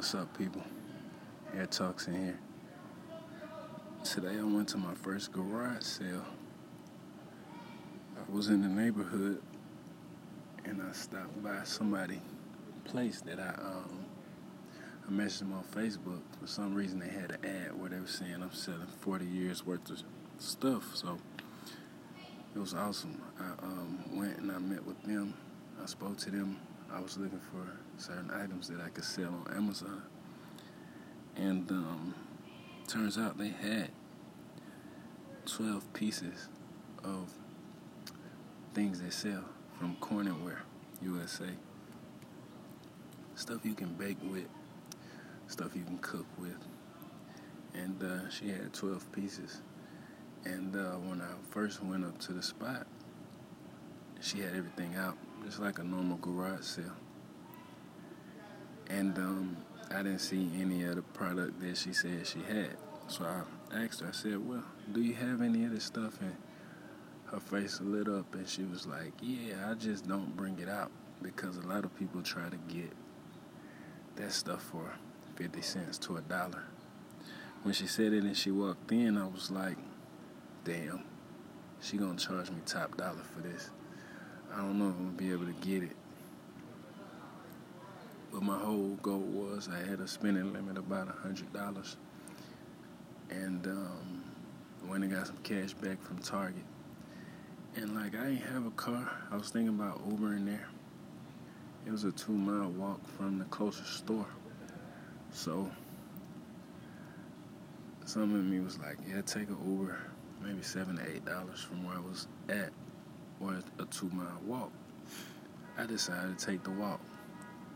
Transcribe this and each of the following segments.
What's up, people? Air Talks in here. Today I went to my first garage sale. I was in the neighborhood and I stopped by somebody place that I um I messaged them on Facebook. For some reason they had an ad where they were saying I'm selling 40 years worth of stuff. So it was awesome. I um, went and I met with them. I spoke to them. I was looking for certain items that I could sell on Amazon. And um, turns out they had 12 pieces of things they sell from Corningware USA. Stuff you can bake with, stuff you can cook with. And uh, she had 12 pieces. And uh, when I first went up to the spot, she had everything out, just like a normal garage sale and um, I didn't see any of the product that she said she had. So I asked her, I said, Well, do you have any of this stuff? And her face lit up and she was like, Yeah, I just don't bring it out because a lot of people try to get that stuff for 50 cents to a dollar. When she said it and she walked in, I was like, Damn, she gonna charge me top dollar for this. I don't know if I'm gonna be able to get it. But my whole goal was I had a spending limit of about hundred dollars, and um, went and got some cash back from Target. And like I didn't have a car, I was thinking about Uber in there. It was a two mile walk from the closest store, so some of me was like, "Yeah, take an Uber, maybe seven to eight dollars from where I was at, or a two mile walk." I decided to take the walk.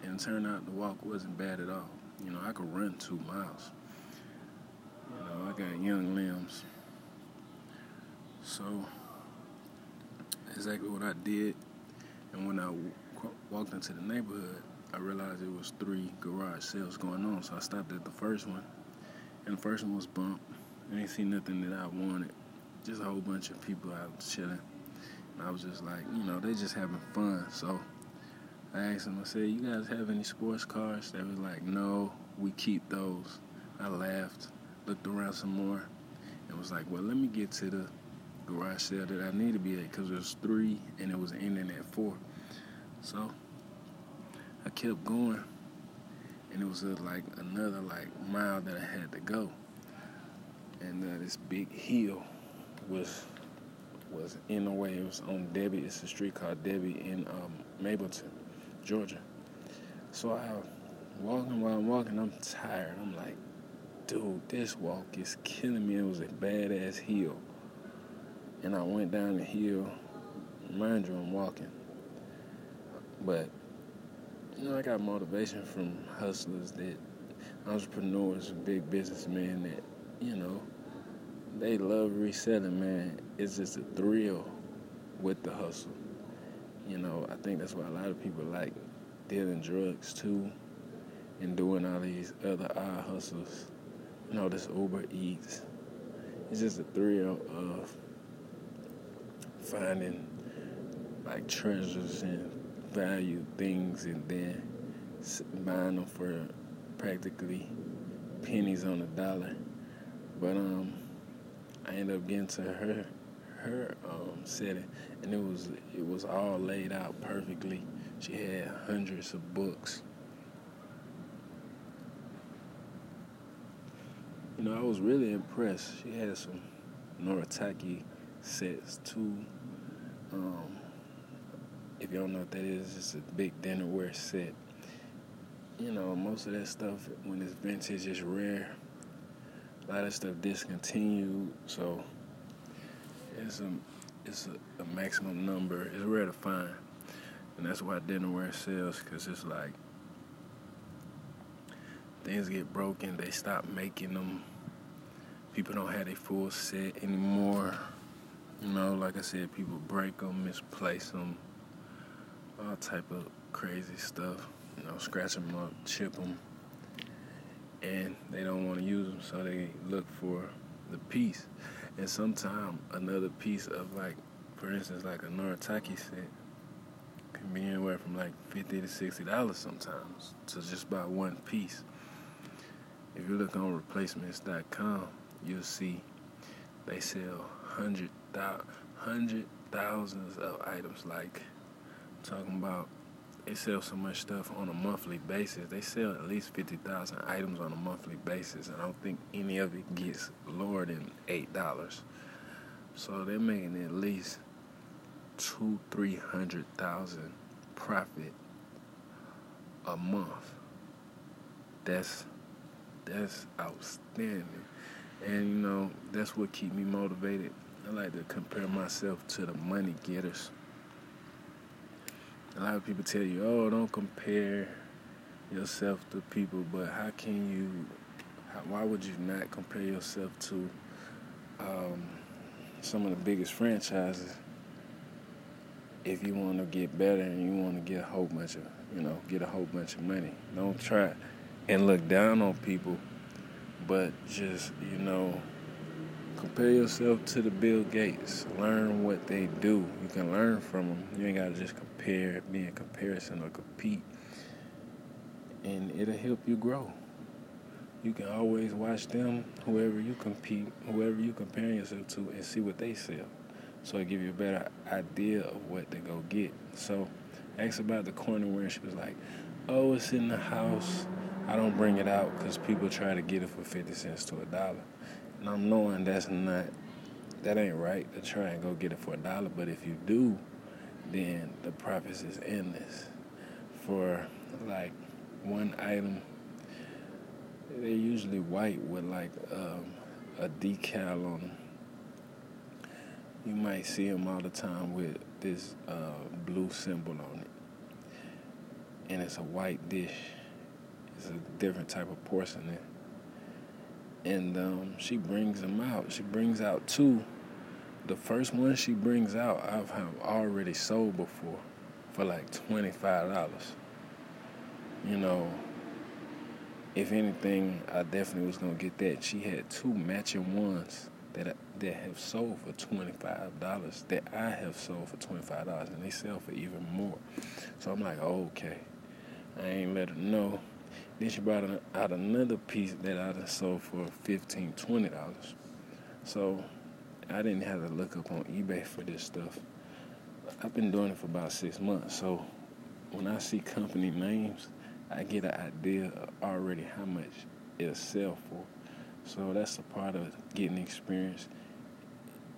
And turned out the walk wasn't bad at all. You know, I could run two miles. You know, I got young limbs. So, exactly what I did. And when I w- walked into the neighborhood, I realized it was three garage sales going on. So I stopped at the first one. And the first one was bump. I didn't see nothing that I wanted. Just a whole bunch of people out chilling. I was just like, you know, they just having fun. So I asked them, I said, You guys have any sports cars? They was like, No, we keep those. I laughed, looked around some more, and was like, Well, let me get to the garage sale that I need to be at because there's three and it was ending at four. So I kept going, and it was a, like another like mile that I had to go. And uh, this big hill was was in the way. It was on Debbie. It's a street called Debbie in um, Mableton. Georgia. So I'm walking while I'm walking, I'm tired. I'm like, dude, this walk is killing me. It was a badass hill. And I went down the hill. Mind you, I'm walking. But, you know, I got motivation from hustlers that entrepreneurs and big businessmen that, you know, they love reselling, man. It's just a thrill with the hustle. You know, I think that's why a lot of people like dealing drugs too and doing all these other odd hustles. You know, this Uber Eats. It's just a thrill of finding like treasures and value things and then buying them for practically pennies on a dollar. But um, I ended up getting to her her um, setting, and it was it was all laid out perfectly. She had hundreds of books. You know, I was really impressed. She had some Noritake sets too. Um, if you don't know what that is, it's a big dinnerware set. You know, most of that stuff when it's vintage is rare. A lot of stuff discontinued, so it's a it's a, a, maximum number. It's rare to find, and that's why dinnerware sells because it's like things get broken. They stop making them. People don't have a full set anymore. You know, like I said, people break them, misplace them, all type of crazy stuff. You know, scratch them up, chip them, and they don't want to use them, so they look for the piece and sometimes another piece of like, for instance, like a Noritake set can be anywhere from like fifty to sixty dollars sometimes to just buy one piece. if you look on replacements.com, you'll see they sell hundred thousands of items. Like talking about, they sell so much stuff on a monthly basis. They sell at least fifty thousand items on a monthly basis, and I don't think any of it gets lower than eight dollars. So they're making at least two, three hundred thousand profit a month. That's that's outstanding. And you know, that's what keep me motivated. I like to compare myself to the money getters. A lot of people tell you, "Oh, don't compare yourself to people," but how can you? How, why would you not compare yourself to um, some of the biggest franchises if you want to get better and you want to get a whole bunch of, you know, get a whole bunch of money? Don't try and look down on people, but just you know compare yourself to the Bill Gates. Learn what they do. You can learn from them. You ain't gotta just compare, be in comparison or compete. And it'll help you grow. You can always watch them, whoever you compete, whoever you compare yourself to, and see what they sell. So it give you a better idea of what to go get. So ask about the corner where she was like, "Oh, it's in the house. I don't bring it out because people try to get it for fifty cents to a dollar." And I'm knowing that's not, that ain't right to try and go get it for a dollar. But if you do, then the profits is endless. For like one item, they're usually white with like um, a decal on them. You might see them all the time with this uh, blue symbol on it. And it's a white dish. It's a different type of porcelain and um, she brings them out. She brings out two. The first one she brings out, I've already sold before for like twenty five dollars. You know, if anything, I definitely was gonna get that. She had two matching ones that I, that have sold for twenty five dollars that I have sold for twenty five dollars, and they sell for even more. So I'm like, okay. I ain't let her know then she brought out another piece that I sold for $15, $20. So I didn't have to look up on eBay for this stuff. I've been doing it for about six months. So when I see company names, I get an idea already how much it'll sell for. So that's a part of getting experience.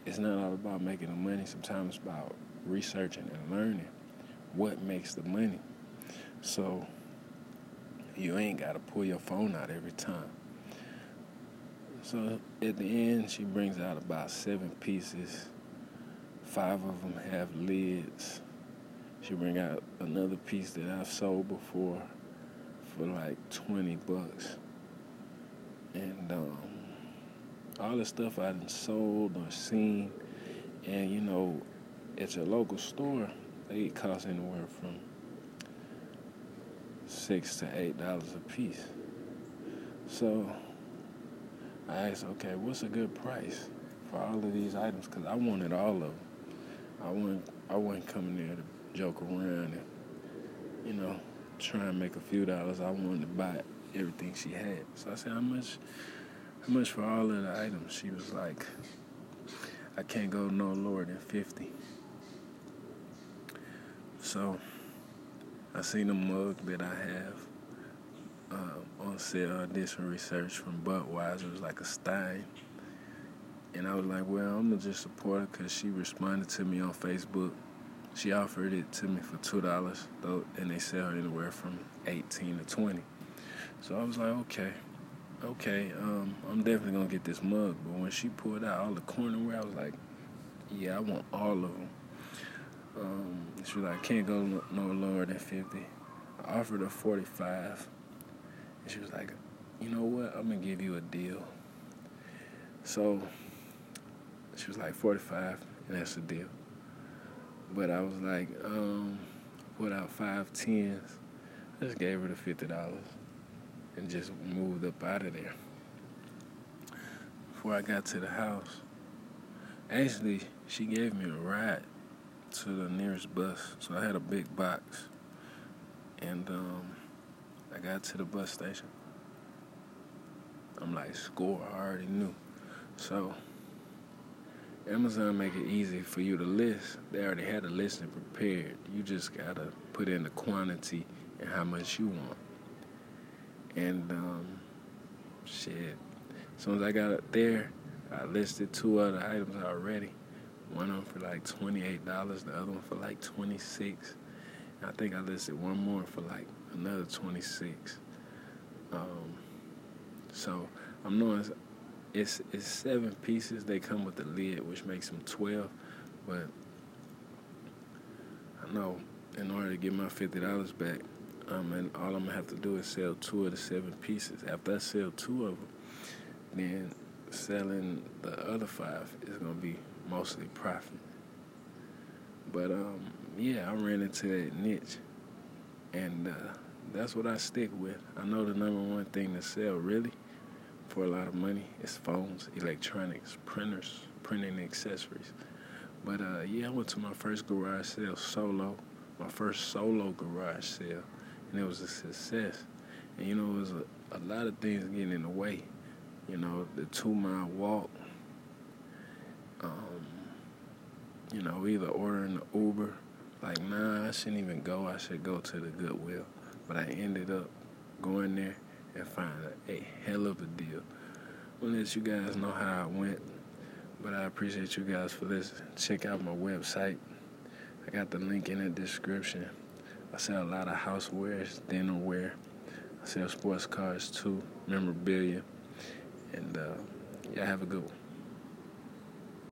It's not all about making the money. Sometimes it's about researching and learning what makes the money. So you ain't got to pull your phone out every time. So at the end, she brings out about seven pieces. Five of them have lids. She bring out another piece that I've sold before for like 20 bucks. And um, all the stuff I have sold or seen, and you know, at your local store, they cost anywhere from six to eight dollars a piece. So I asked, okay, what's a good price for all of these items? Because I wanted all of them. I wasn't, I wasn't coming there to joke around and, you know, try and make a few dollars. I wanted to buy everything she had. So I said, how much, how much for all of the items? She was like, I can't go no lower than 50. So I seen a mug that I have uh, on sale. I did some research from Budweiser. It was like a Stein. And I was like, well, I'm going to just support her because she responded to me on Facebook. She offered it to me for $2, though, and they sell anywhere from 18 to 20 So I was like, okay, okay, um, I'm definitely going to get this mug. But when she pulled out all the Corningware, I was like, yeah, I want all of them. Um, she was like, can't go no, lower than 50. I offered her 45. And she was like, you know what? I'm going to give you a deal. So she was like 45, and that's the deal. But I was like, um, put out five tens. I just gave her the $50 and just moved up out of there. Before I got to the house, actually, she gave me a ride to the nearest bus. So I had a big box. And um, I got to the bus station. I'm like, score, I already knew. So Amazon make it easy for you to list. They already had a listing prepared. You just gotta put in the quantity and how much you want. And um, shit, as soon as I got it there, I listed two other items already. One of them for like twenty-eight dollars, the other one for like twenty-six. I think I listed one more for like another twenty-six. Um, so I'm knowing it's it's seven pieces. They come with the lid, which makes them twelve. But I know in order to get my fifty dollars back, um, and all I'm gonna have to do is sell two of the seven pieces. After I sell two of them, then selling the other five is gonna be mostly profit. But um, yeah, I ran into that niche, and uh, that's what I stick with. I know the number one thing to sell really for a lot of money is phones, electronics, printers, printing accessories. But uh, yeah, I went to my first garage sale solo, my first solo garage sale, and it was a success. And you know, it was a, a lot of things getting in the way. You know, the two mile walk. Um, you know, either ordering the Uber, like nah, I shouldn't even go. I should go to the Goodwill. But I ended up going there and finding a hell of a deal. I'll let you guys know how I went. But I appreciate you guys for this. Check out my website. I got the link in the description. I sell a lot of housewares, dinnerware. I sell sports cars too, memorabilia. And uh, y'all have a good one.